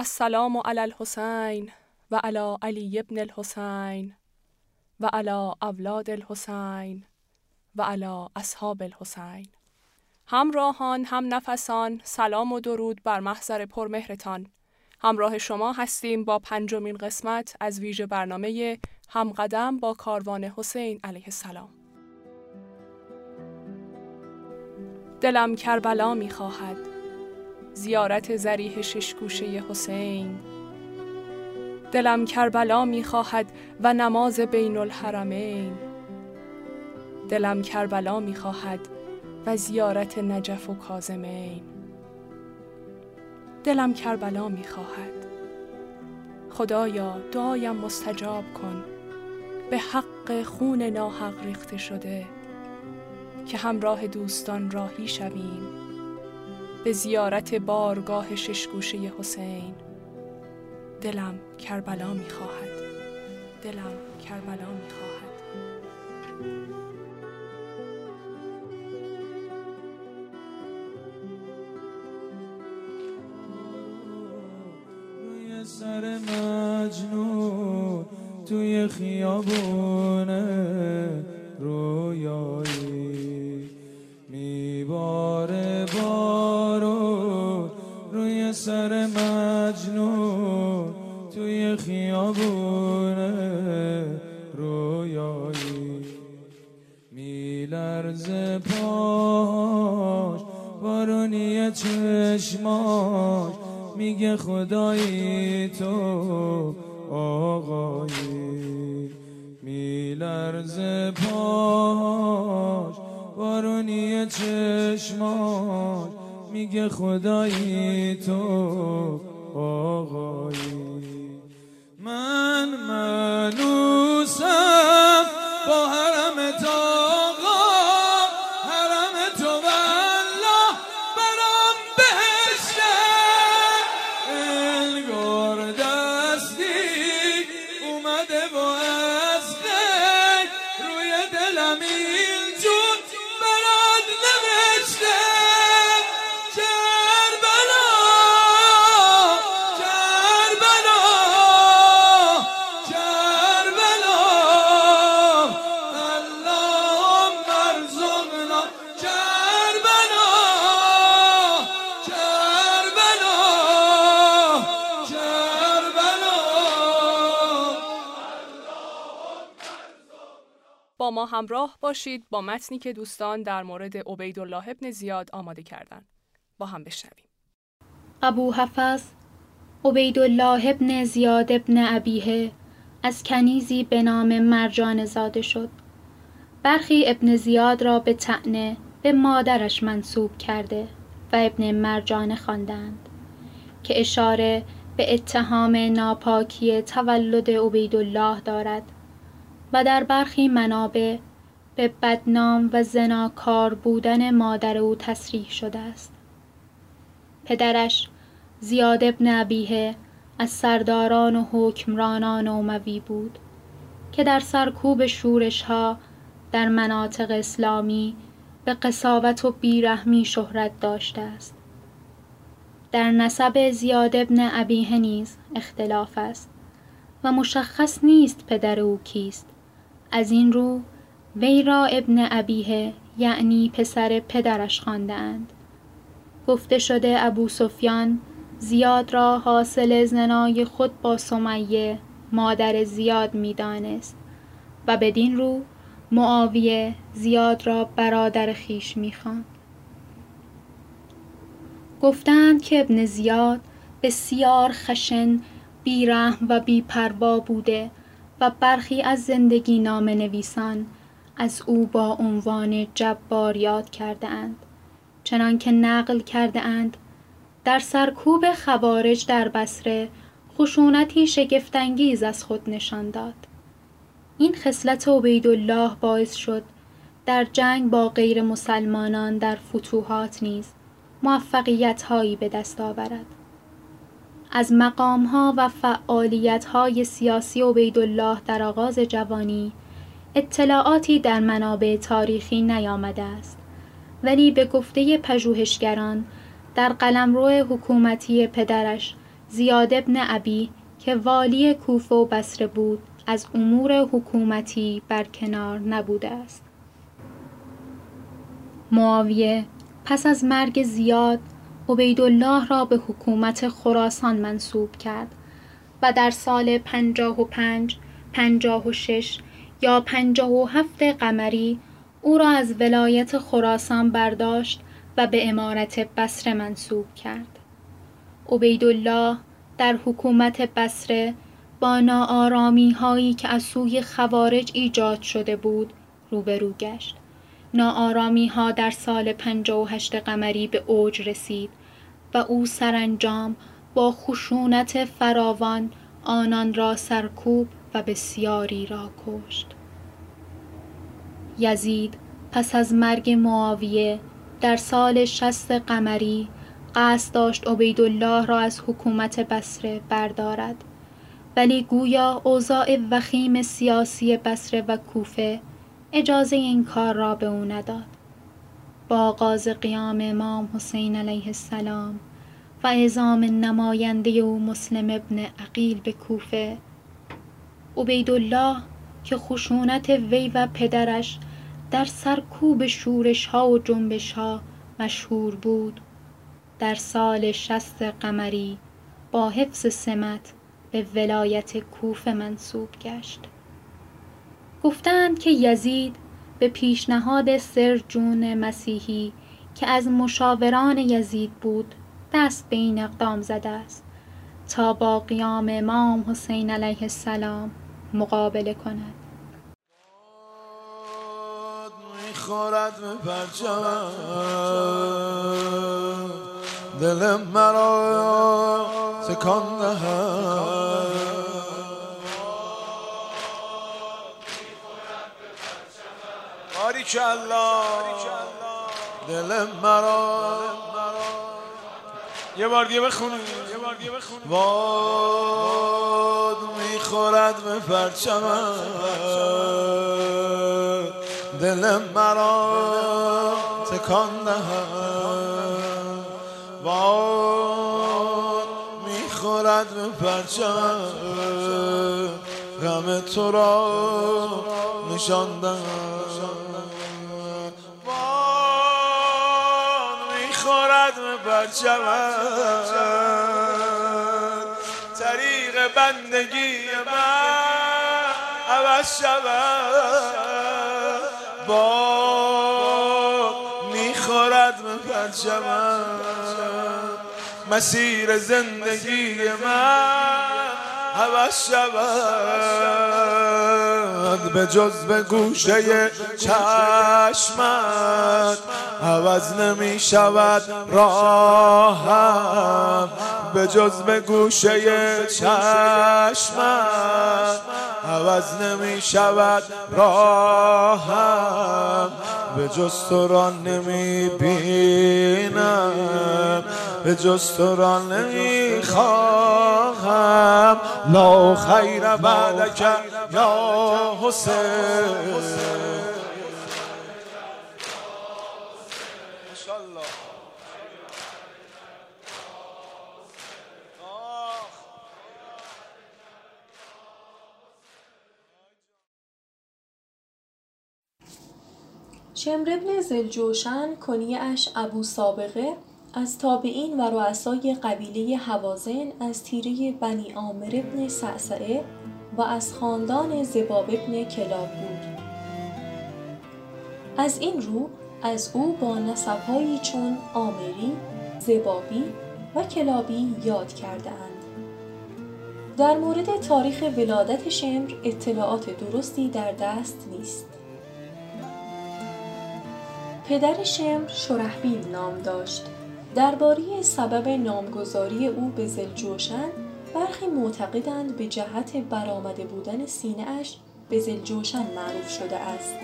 السلام علی الحسین و علی علی ابن الحسین و علی اولاد الحسین و علی اصحاب الحسین. همراهان هم نفسان سلام و درود بر محضر پرمهرتان. همراه شما هستیم با پنجمین قسمت از ویژه برنامه همقدم با کاروان حسین علیه السلام. دلم کربلا می خواهد زیارت زریح ششگوشه حسین. دلم کربلا می خواهد و نماز بین الحرمین دلم کربلا می خواهد و زیارت نجف و کازمین دلم کربلا می خواهد خدایا دعایم مستجاب کن. به حق خون ناحق ریخته شده. که همراه دوستان راهی شویم. به زیارت بارگاه ششگوشه حسین. دلم کربلا می خواهد دلم کربلا می خواهد روی سر مجنون توی خیابونه میگه همراه باشید با متنی که دوستان در مورد عبیدالله ابن زیاد آماده کردند. با هم بشنویم. ابو حفظ عبیدالله ابن زیاد ابن ابیه از کنیزی به نام مرجان زاده شد برخی ابن زیاد را به تعنه به مادرش منصوب کرده و ابن مرجان خواندند که اشاره به اتهام ناپاکی تولد عبیدالله دارد و در برخی منابع به بدنام و زناکار بودن مادر او تصریح شده است. پدرش زیاد ابن ابیه از سرداران و حکمرانان اموی بود که در سرکوب شورشها در مناطق اسلامی به قساوت و بیرحمی شهرت داشته است. در نسب زیاد ابن ابیه نیز اختلاف است و مشخص نیست پدر او کیست. از این رو وی را ابن ابیه یعنی پسر پدرش خواندهاند گفته شده ابو سفیان زیاد را حاصل زنای خود با سمیه مادر زیاد می‌دانست و بدین رو معاویه زیاد را برادر خیش می‌خواند. گفتند که ابن زیاد بسیار خشن بیرحم و بیپروا بوده و برخی از زندگی نام نویسان از او با عنوان جبار یاد کرده اند چنانکه نقل کرده اند در سرکوب خوارج در بصره خشونتی شگفتانگیز از خود نشان داد. این خصلت عبیدالله باعث شد در جنگ با غیر مسلمانان در فتوحات نیز موفقیت هایی به دست آورد. از مقام ها و فعالیت های سیاسی عبیدالله در آغاز جوانی اطلاعاتی در منابع تاریخی نیامده است. ولی به گفته پژوهشگران در قلمرو حکومتی پدرش زیاد ابن ابی که والی کوفه و بصره بود از امور حکومتی برکنار نبوده است. معاویه پس از مرگ زیاد عبیدالله را به حکومت خراسان منصوب کرد و در سال پنجاه و پنج، پنجاه و شش یا پنجاه و هفت قمری او را از ولایت خراسان برداشت و به امارت بصره منصوب کرد. عبیدالله در حکومت بصره با ناآرامی هایی که از سوی خوارج ایجاد شده بود روبرو گشت. ناآرامی ها در سال 58 قمری به اوج رسید و او سرانجام با خشونت فراوان آنان را سرکوب و بسیاری را کشت. یزید پس از مرگ معاویه در سال شست قمری قصد داشت عبیدالله را از حکومت بصره بردارد ولی گویا اوضاع وخیم سیاسی بصره و کوفه اجازه این کار را به او نداد با آغاز قیام امام حسین علیه السلام و اعزام نماینده او مسلم ابن عقیل به کوفه عبیدالله که خشونت وی و پدرش در سرکوب شورش ها و جنبش ها مشهور بود. در سال شست قمری با حفظ سمت به ولایت کوفه منصوب گشت. گفتند که یزید به پیشنهاد سرجون مسیحی که از مشاوران یزید بود دست به این اقدام زده است تا با قیام امام حسین علیه السلام مقابله کند. پرچم دل مرا تکان دهد. باریکالله دل مرا. یه بار دیگه بخونی باد می‌خورد به پرچم. دل مرا تکان دهد. باد می‌خورد به پرچم. غم تو را نشان به پرچم طریق بندگی من عوض شود. با می‌خورد به پرچم مسیر زندگی من عوض شود به جز به گوشه چشمت عوض نمی شود راهم. به جز به گوشه چشمت عوض نمی شود راهم. به جز تو را نمی بینم. به جز تو را نمی خواهم لا خیر بعدک یا حسین. شمر ابن ذی‌الجوشن کنیه اش ابو سابغه. از تابعین و رؤسای قبیله هوازن از تیره بنی عامر ابن صعصعه و از خاندان ضباب ابن کلاب بود از این رو از او با نسبهایی چون عامری، ضبابی و کلابی یاد کرده اند. در مورد تاریخ ولادت شمر اطلاعات درستی در دست نیست. پدر شمر شرحبیل نام داشت. درباره سبب نامگذاری او به زلجوشن برخی معتقدند به جهت برآمده بودن سینه اش به زلجوشن معروف شده است.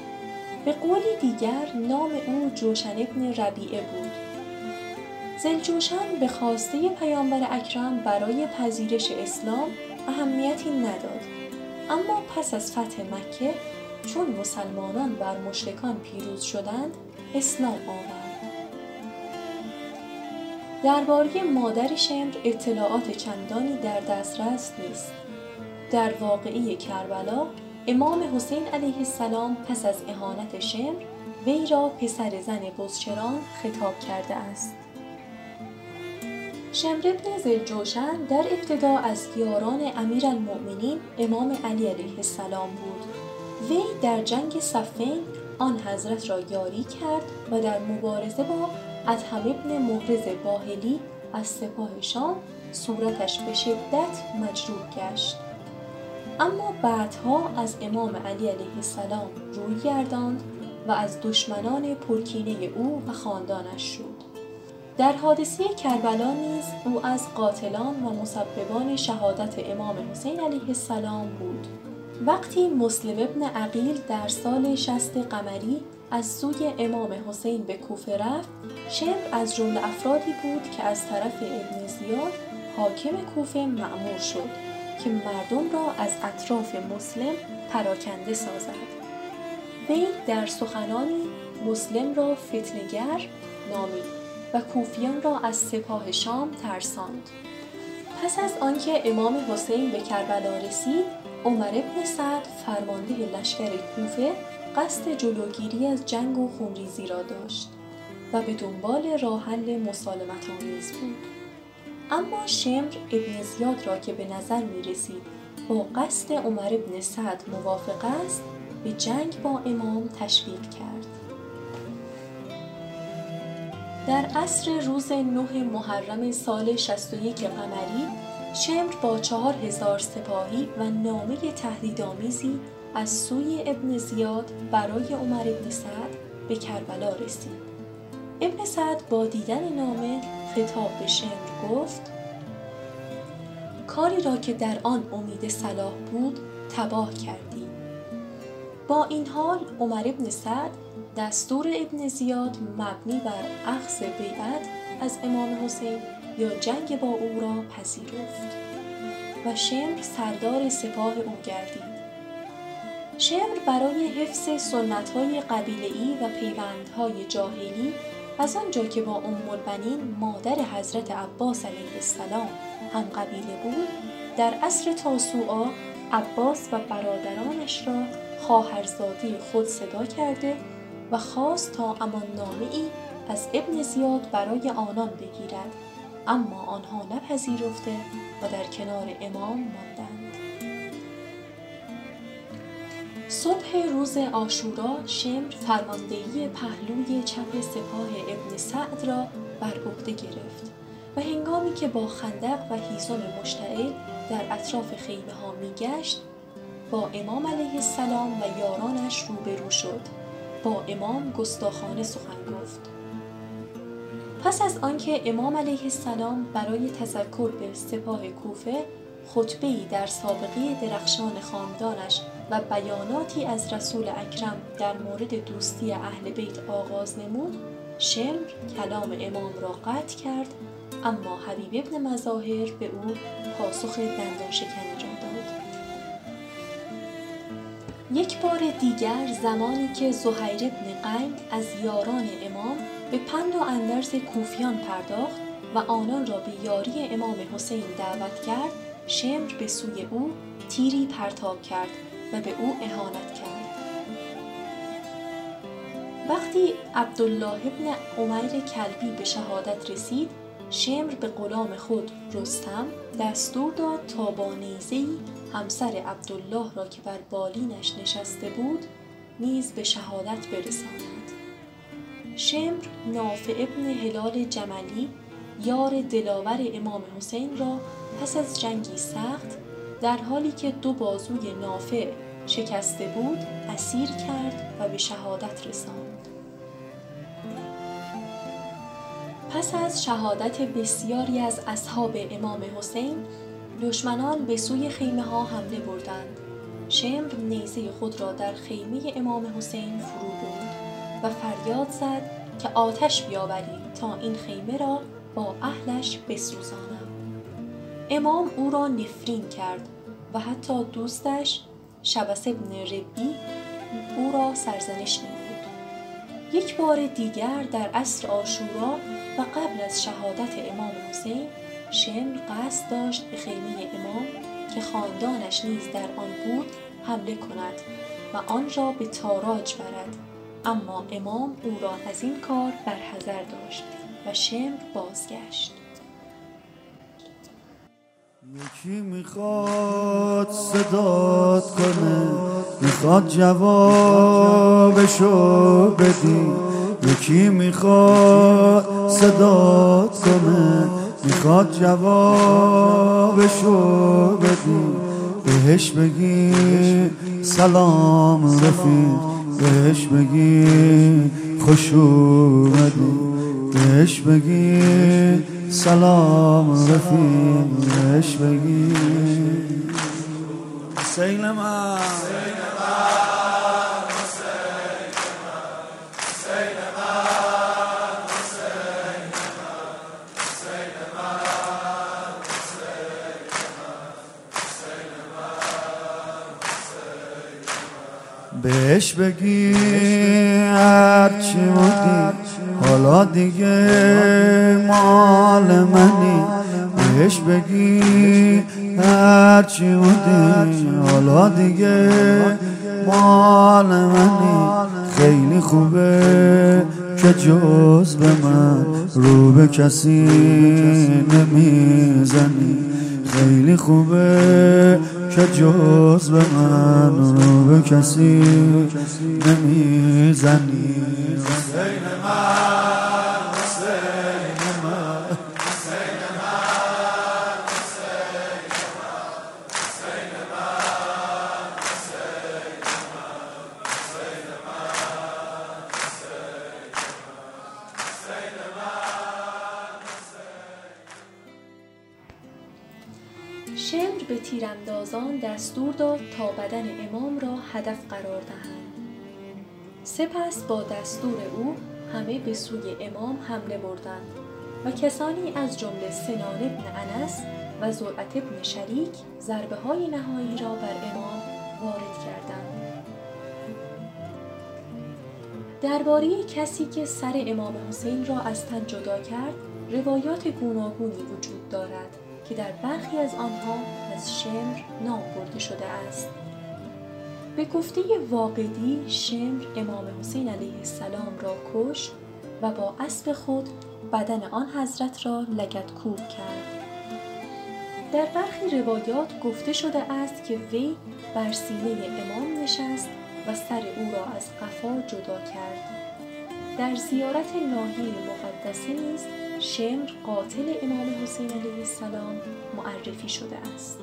به قولی دیگر نام او جوشن ابن ربیعه بود. زلجوشن به خواسته پیامبر اکرم برای پذیرش اسلام اهمیتی نداد. اما پس از فتح مکه چون مسلمانان بر مشرکان پیروز شدند اسلام آورد. درباره مادر شمر اطلاعات چندانی در دسترس نیست. در واقعی کربلا امام حسین علیه السلام پس از اهانت شمر وی را پسر زن بزچران خطاب کرده است. شمر ابن زلجوشن در ابتدا از یاران امیر المؤمنین امام علی علیه السلام بود. وی در جنگ صفین آن حضرت را یاری کرد و در مبارزه با ادهم ابن محرز باهلی از سپاه شام صورتش به شدت مجروح گشت. اما بعدها از امام علی علیه السلام روی گرداند و از دشمنان پرکینه او و خاندانش شد. در حادثه کربلا نیز او از قاتلان و مسببان شهادت امام حسین علیه السلام بود. وقتی مسلم ابن عقیل در سال شست قمری از سوی امام حسین به کوفه رفت شمر از جمله افرادی بود که از طرف ابن زیاد حاکم کوفه معمور شد که مردم را از اطراف مسلم پراکنده سازد. وی در سخنانی مسلم را فتنگر نامید و کوفیان را از سپاه شام ترساند. پس از آنکه امام حسین به کربلا رسید عمر ابن سعد فرمانده لشکر کوفه قصد جلوگیری از جنگ و خونریزی را داشت و به دنبال راه حل مسالمت آمیز بود. اما شمر ابن زیاد را که به نظر می رسید با قصد عمر ابن سعد موافق است به جنگ با امام تشویق کرد. در عصر روز نه محرم سال 61 قمری شمر با چهار هزار سپاهی و نامه تهدیدآمیزی از سوی ابن زیاد برای عمر ابن سعد به کربلا رسید. ابن سعد با دیدن نامه خطاب به شمر گفت کاری را که در آن امید صلاح بود تباه کردی. با این حال عمر ابن سعد دستور ابن زیاد مبنی بر اخذ بیعت از امام حسین یا جنگ با او را پذیرفت و شمر سردار سپاه او گردید شمر برای حفظ سنتهای قبیله‌ای و پیوندهای جاهلی از آنجا که با ام البنین مادر حضرت عباس علیه السلام هم قبیله بود در عصر تاسوعا عباس و برادرانش را خواهرزادی خود صدا کرده و خواست تا امان ای از ابن زیاد برای آنان بگیرد اما آنها نپذیرفته و در کنار امام ماندند. صبح روز آشورا شمر فرماندهی پهلوی چپ سپاه ابن سعد را بر عهده گرفت و هنگامی که با خندق و هیزم مشتعل در اطراف خیمه ها میگشت با امام علیه السلام و یارانش روبرو شد. با امام گستاخانه سخن گفت. پس از آنکه امام علیه السلام برای تذکر به سپاه کوفه خطبه در سابقه درخشان خاندانش و بیاناتی از رسول اکرم در مورد دوستی اهل بیت آغاز نمود شمر کلام امام را قطع کرد اما حبیب ابن مظاهر به او پاسخ دندان شکنی را داد. یک بار دیگر زمانی که زهیر ابن قیم از یاران امام به پند و اندرز کوفیان پرداخت و آنان را به یاری امام حسین دعوت کرد شمر به سوی او تیری پرتاب کرد. و به او اهانت کرد. وقتی عبدالله ابن عمیر کلبی به شهادت رسید شمر به غلام خود رستم دستور داد تا با نیزهای همسر عبدالله را که بر بالینش نشسته بود نیز به شهادت برساند. شمر نافع ابن هلال جملی یار دلاور امام حسین را پس از جنگی سخت در حالی که دو بازوی نافع شکسته بود اسیر کرد و به شهادت رساند. پس از شهادت بسیاری از اصحاب امام حسین دشمنان به سوی خیمه ها حمله بردند. شمر نیزه خود را در خیمه امام حسین فرو برد و فریاد زد که آتش بیاورید تا این خیمه را با اهلش بسوزانم. امام او را نفرین کرد و حتی دوستش شبس ابن ربی او را سرزنش نمود. یک بار دیگر در عصر آشورا و قبل از شهادت امام حسین شمر قصد داشت به خیمه امام که خاندانش نیز در آن بود حمله کند و آن را به تاراج برد. اما امام او را از این کار برحذر داشت و شمر بازگشت. یکی می‌خواد صدات کنه می‌خواد جوابشو بدی. یکی می‌خواد صدات کنه می‌خواد جوابشو بدی. بهش بگی سلام رفیق بهش بگی خوش اومدی. بهش بگی سلام رفیق بهش بگی. حسین من بهش بگی هرچی بودی. حالا دیگه مال منی بهش بگی هرچی بودی حالا دیگه مال منی. خیلی خوبه که جز به من رو به کسی نمی‌زنی. خیلی خوبه که جز به من رو به کسی نمی‌زنی. شمر تیراندازان دستور داد تا بدن امام را هدف قرار دهند. سپس با دستور او همه به سوی امام حمله بردند و کسانی از جمله سنان ابن انس و زرعت ابن شریک ضربه های نهایی را بر امام وارد کردند. درباره کسی که سر امام حسین را از تن جدا کرد روایات گوناگونی وجود دارد که در برخی از آنها از شمر نام برده شده است. به گفته واقدی شمر امام حسین علیه السلام را کشت و با اسب خود بدن آن حضرت را لگت کوب کرد. در برخی روایات گفته شده است که وی بر سینه امام نشست و سر او را از قفا جدا کرد. در زیارت ناحیه مقدسه نیز شمر قاتل امام حسین علیه السلام معرفی شده است.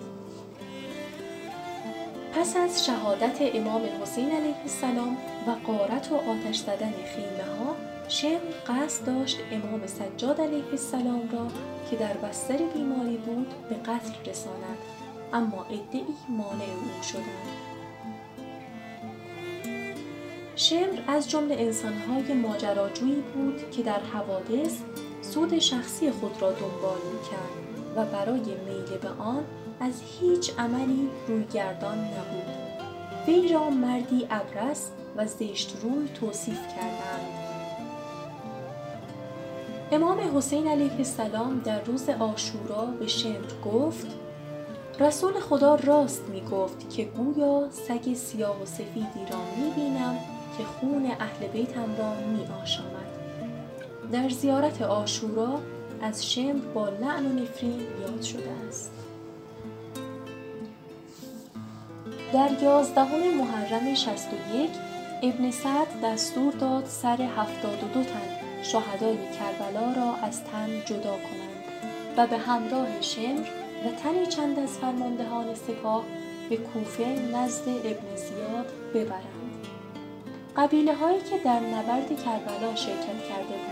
پس از شهادت امام حسین علیه السلام و قارت و آتش زدن خیمه ها شمر قصد داشت امام سجاد علیه السلام را که در بستر بیماری بود به قتل رساند اما ادعی مانع او شدند. شمر از جمله انسانهای ماجراجویی بود که در حوادث سود شخصی خود را دنبال می‌کرد و برای میل به آن از هیچ عملی رویگردان نبود وی را مردی ابرس و زشت روی توصیف کردند امام حسین علیه السلام در روز آشورا به شمر گفت رسول خدا راست می گفت که گویا سگ سیاه و سفیدی را می بینم که خون اهل بیتم را می آشامد. در زیارت آشورا از شمر با لعن و نفرین یاد شده است. در یازدهم محرم 61 ابن سعد دستور داد سر 72 تن شهدای کربلا را از تن جدا کنند و به همراه شمر و تنی چند از فرماندهان سپاه به کوفه نزد ابن زیاد ببرند. قبیله هایی که در نبرد کربلا شرکت کرده بودند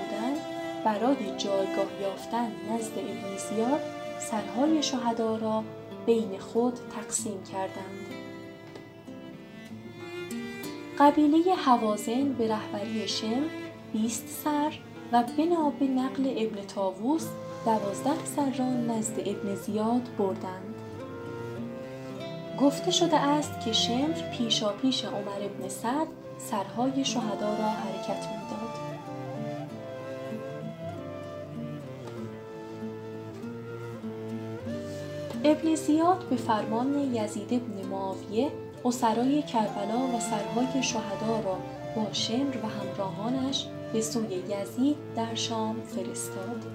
برای جایگاه یافتن نزد ابن زیاد سرهای شهدا را بین خود تقسیم کردند. قبیله حوازن به رهبری شم 20 سر و بنا به نقل ابن تاووس دوازده سر را نزد ابن زیاد بردند. گفته شده است که شمر پیشا پیش عمر ابن سعد سرهای شهدا را حرکت می‌داد. ابن زیاد به فرمان یزید ابن معاویه اسرای کربلا و سرهای شهدا را با شمر و همراهانش به سوی یزید در شام فرستاد.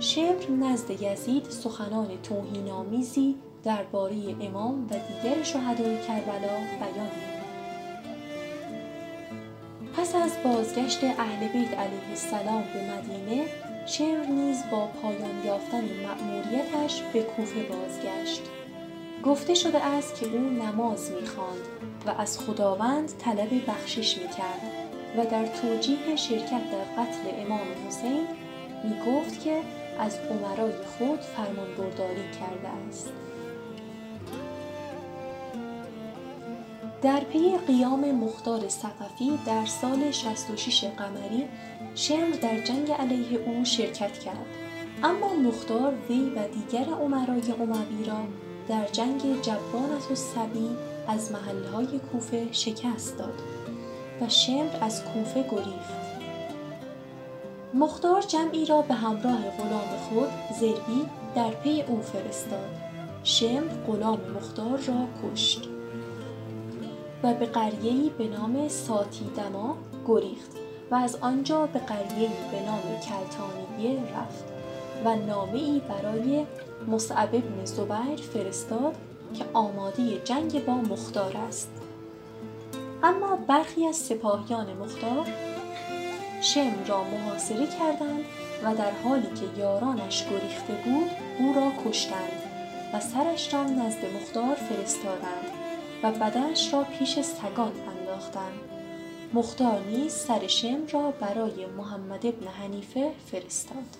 شمر نزد یزید سخنان توهینآمیزی درباره امام و دیگر شهدای کربلا بیان پس از بازگشت اهل بیت علیه السلام به مدینه شمر نیز با پایان یافتن مأموریتش به کوفه بازگشت. گفته شده است که او نماز می‌خواند و از خداوند طلب بخشش می‌کرد و در توجیه شرکت در قتل امام حسین می‌گفت که از عمرای خود فرمانبرداری کرده است. در پی قیام مختار سقفی در سال 66 قمری شمر در جنگ علیه او شرکت کرد. اما مختار وی و دیگر عمرای اموی را در جنگ جبانت و سبی از محلهای کوفه شکست داد و شمر از کوفه گریخت مختار جمعی را به همراه غلام خود زربی در پی او فرستاد. شمر غلام مختار را کشت و به قریه‌ای به نام ساتی دما گریخت. و از آنجا به قریه‌ای به نام کلتانیه رفت و نامه‌ای برای مصعب بن زبیر فرستاد که آماده جنگ با مختار است. اما برخی از سپاهیان مختار شم را محاصره کردند و در حالی که یارانش گریخته بود او را کشتند و سرش را نزد مختار فرستادند و بدنش را پیش سگان انداختند. مختار نیز سر شم را برای محمد ابن حنیفه فرستاد.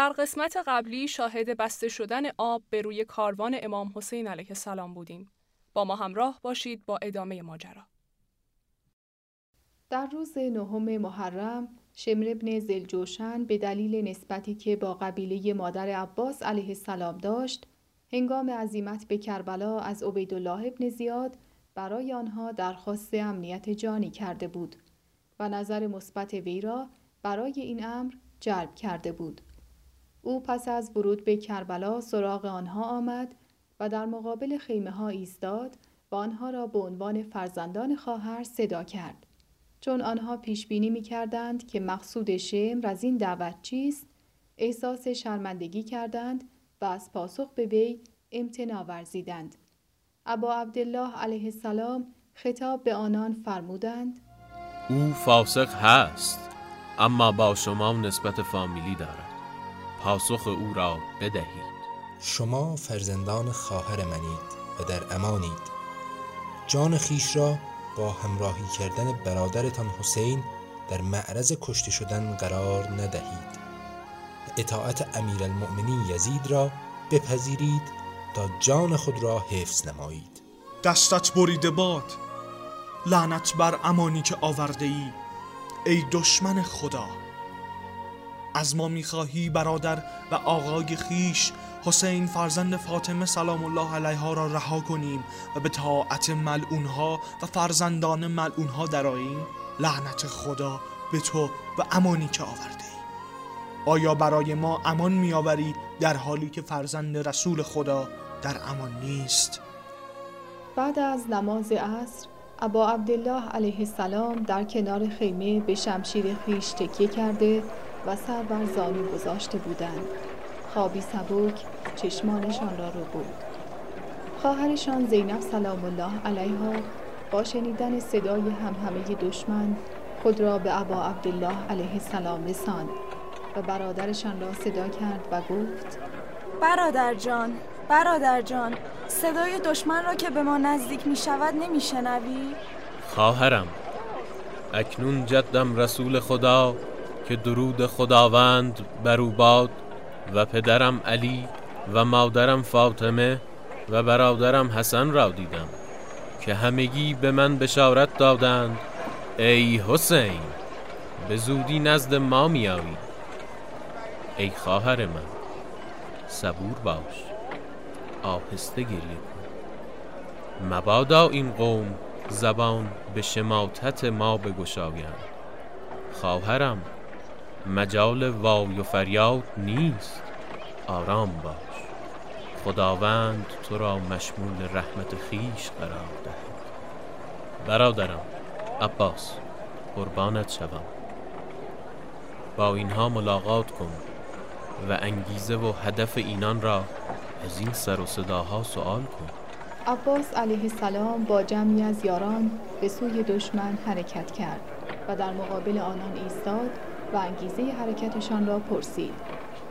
در قسمت قبلی شاهد بسته شدن آب به روی کاروان امام حسین علیه السلام بودیم. با ما همراه باشید با ادامه ماجرا. در روز نهم محرم شمر ابن زلجوشن به دلیل نسبتی که با قبیله مادر عباس علیه السلام داشت هنگام عزیمت به کربلا از عبیدالله ابن زیاد برای آنها درخواست امنیت جانی کرده بود و نظر مثبت وی را برای این امر جلب کرده بود او پس از ورود به کربلا سراغ آنها آمد و در مقابل خیمه ها ایستاد و آنها را به عنوان فرزندان خواهر صدا کرد. چون آنها پیش بینی می کردند که مقصود شمر از این دعوت چیست، احساس شرمندگی کردند و از پاسخ به وی امتناع ورزیدند. ابا عبدالله علیه السلام خطاب به آنان فرمودند او فاسق هست اما با شما نسبت فامیلی دارد پاسخ او را بدهید. شما فرزندان خواهر منید و در امانید. جان خیش را با همراهی کردن برادرتان حسین در معرض کشته شدن قرار ندهید. اطاعت امیرالمؤمنین یزید را بپذیرید تا جان خود را حفظ نمایید. دستت بریده باد. لعنت بر امانی که آورده ای ای دشمن خدا. از ما می‌خواهی برادر و آقای خیش حسین فرزند فاطمه سلام الله علیها را رها کنیم و به طاعت ملعونها و فرزندان ملعونها دراییم لعنت خدا به تو و امانی که آورده ای. آیا برای ما امان میآوری در حالی که فرزند رسول خدا در امان نیست؟ بعد از نماز عصر ابا عبدالله علیه السلام در کنار خیمه به شمشیر خیش تکیه کرده و سر بر زانو گذاشته بودند خوابی سبک چشمانشان را رو بود خواهرشان زینب سلام الله علیها با شنیدن صدای همهمه دشمن خود را به ابا عبدالله علیه السلام رساند و برادرشان را صدا کرد و گفت برادر جان برادر جان صدای دشمن را که به ما نزدیک می شود نمی شنوی؟ خواهرم اکنون جدم رسول خدا که درود خداوند بر او باد و پدرم علی و مادرم فاطمه و برادرم حسن را دیدم که همگی به من بشارت دادند. ای حسین به زودی نزد ما میایی ای خواهر من صبور باش. آهسته گریه کن. مبادا این قوم زبان به شماتت ما بگشایند. خواهرم مجال وای و فریاد نیست. آرام باش. خداوند تو را مشمول رحمت خیش قرار دهد. برادرم عباس قربانت شوم. با اینها ملاقات کن و انگیزه و هدف اینان را از این سر و صداها سوال کن. عباس علیه السلام با جمعی از یاران به سوی دشمن حرکت کرد و در مقابل آنان ایستاد و انگیزه حرکتشان را پرسید.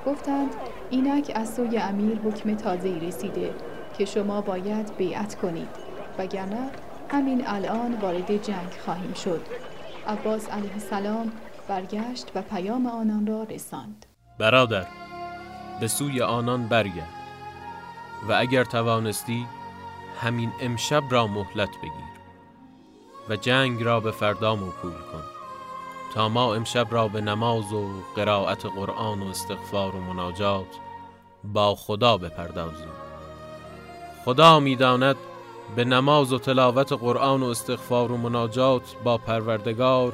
گفتند اینک از سوی امیر حکم تازه‌ای رسیده که شما باید بیعت کنید وگرنه همین الان وارد جنگ خواهیم شد. عباس علیه السلام برگشت و پیام آنان را رساند. برادر به سوی آنان برگرد و اگر توانستی همین امشب را مهلت بگیر و جنگ را به فردا موکول کن. تا ما امشب را به نماز و قرائت قرآن و استغفار و مناجات با خدا بپردازیم خدا می‌داند به نماز و تلاوت قرآن و استغفار و مناجات با پروردگار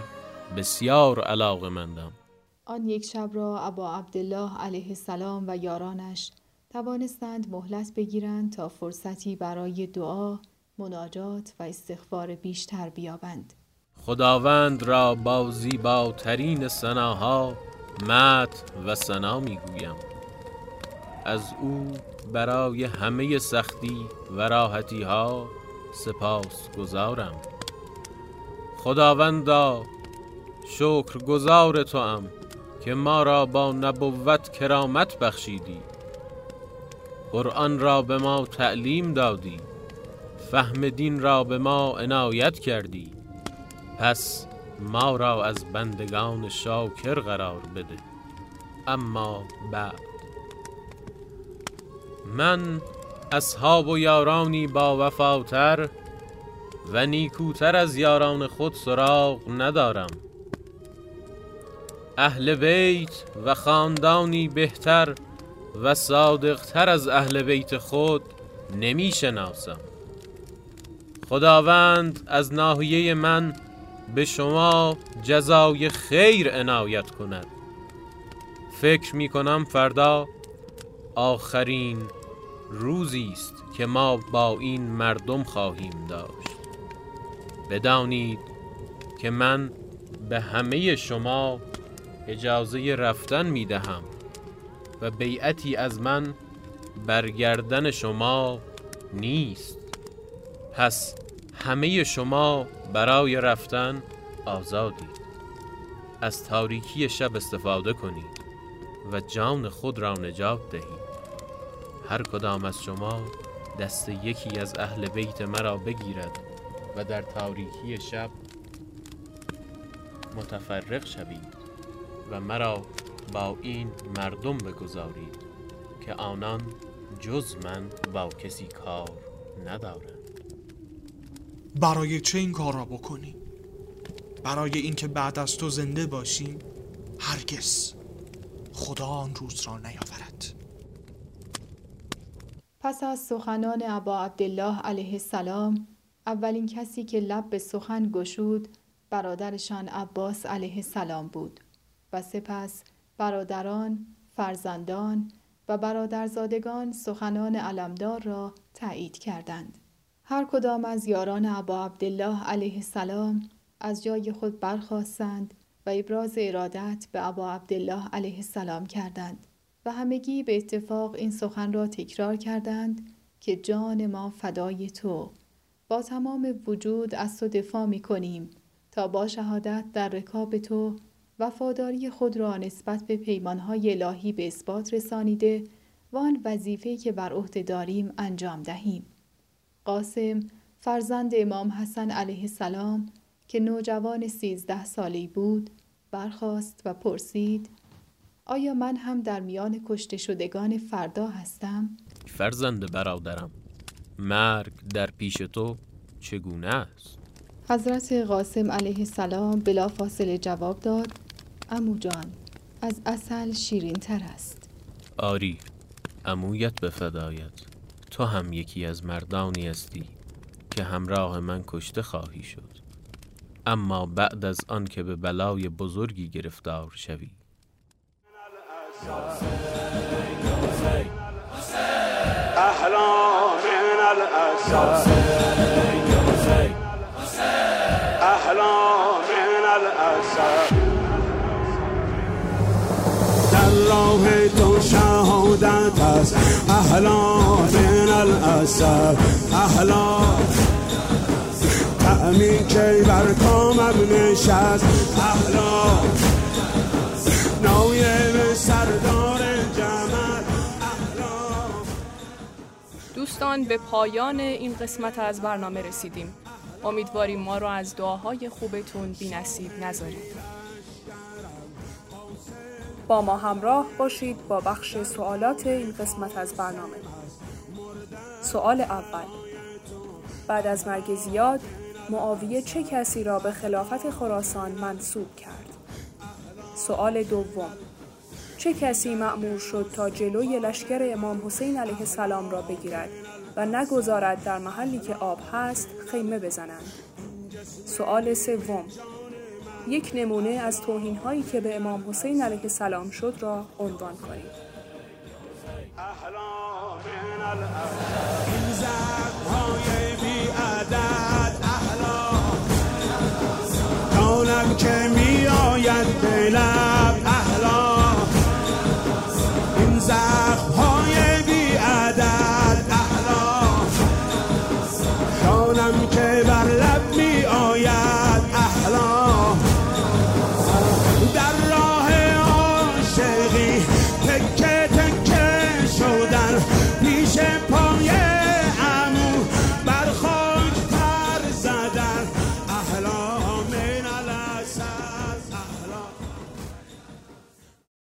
بسیار علاقه مندم آن یک شب را ابا عبدالله علیه السلام و یارانش توانستند مهلت بگیرند تا فرصتی برای دعا، مناجات و استغفار بیشتر بیابند. خداوند را با زیباترین سناها مت و سنا می‌گویم. از او برای همه سختی و راحتی ها سپاس گذارم. خداوندا شکر گذار تو ام که ما را با نبوت کرامت بخشیدی. قرآن را به ما تعلیم دادی. فهم دین را به ما عنایت کردی. پس ما را از بندگان شاکر قرار بده. اما بعد. من اصحاب و یارانی با وفاتر و نیکوتر از یاران خود سراغ ندارم. اهل بیت و خاندانی بهتر و صادقتر از اهل بیت خود نمی شناسم خداوند از ناحیه من به شما جزای خیر عنایت کند. فکر می کنم فردا آخرین روزی است که ما با این مردم خواهیم داشت. بدانید که من به همه شما اجازه رفتن می دهم و بیعتی از من برگردن شما نیست. پس همه شما برای رفتن آزادید از تاریکی شب استفاده کنید و جان خود را نجات دهید هر کدام از شما دست یکی از اهل بیت مرا بگیرد و در تاریکی شب متفرق شوید و مرا با این مردم بگذارید که آنان جز من با کسی کار ندارند. برای چه این کار را بکنی؟ برای اینکه بعد از تو زنده باشیم هرگز خدا آن روز را نیاورد پس از سخنان ابا عبدالله علیه السلام اولین کسی که لب به سخن گشود برادرشان عباس علیه السلام بود و سپس برادران، فرزندان و برادرزادگان سخنان علمدار را تایید کردند. هر کدام از یاران ابا عبدالله علیه السلام از جای خود برخواستند و ابراز ارادت به ابا عبدالله علیه السلام کردند و همگی به اتفاق این سخن را تکرار کردند که جان ما فدای تو با تمام وجود از تو دفاع می کنیم تا با شهادت در رکاب تو وفاداری خود را نسبت به پیمانهای الهی به اثبات رسانیده و آن وظیفه که بر عهده داریم انجام دهیم. قاسم فرزند امام حسن علیه السلام که نوجوان سیزده سالی بود برخاست و پرسید آیا من هم در میان کشته شدگان فردا هستم؟ فرزند برادرم مرگ در پیش تو چگونه است؟ حضرت قاسم علیه السلام بلا فاصله جواب داد امو جان از اصل شیرین تر است آری امویت به فدایت تو هم یکی از مردانی هستی که همراه من کشته خواهی شد. اما بعد از آن که به بلای بزرگی گرفتار شوی. احلا من شهادت است. الاسد احلا تعمی که بر کامم نشست نایب سردار جمل دوستان به پایان این قسمت از برنامه رسیدیم. امیدواریم ما رو از دعاهای خوبتون بی نصیب نذارید. با ما همراه باشید با بخش سوالات این قسمت از برنامه. سوال اول بعد از مرگ زیاد معاویه چه کسی را به خلافت خراسان منصوب کرد؟ سوال دوم چه کسی مأمور شد تا جلوی لشکر امام حسین علیه السلام را بگیرد و نگذارد در محلی که آب هست خیمه بزنند؟ سوال سوم یک نمونه از توهین هایی که به امام حسین علیه السلام شد را عنوان کنید. که می آید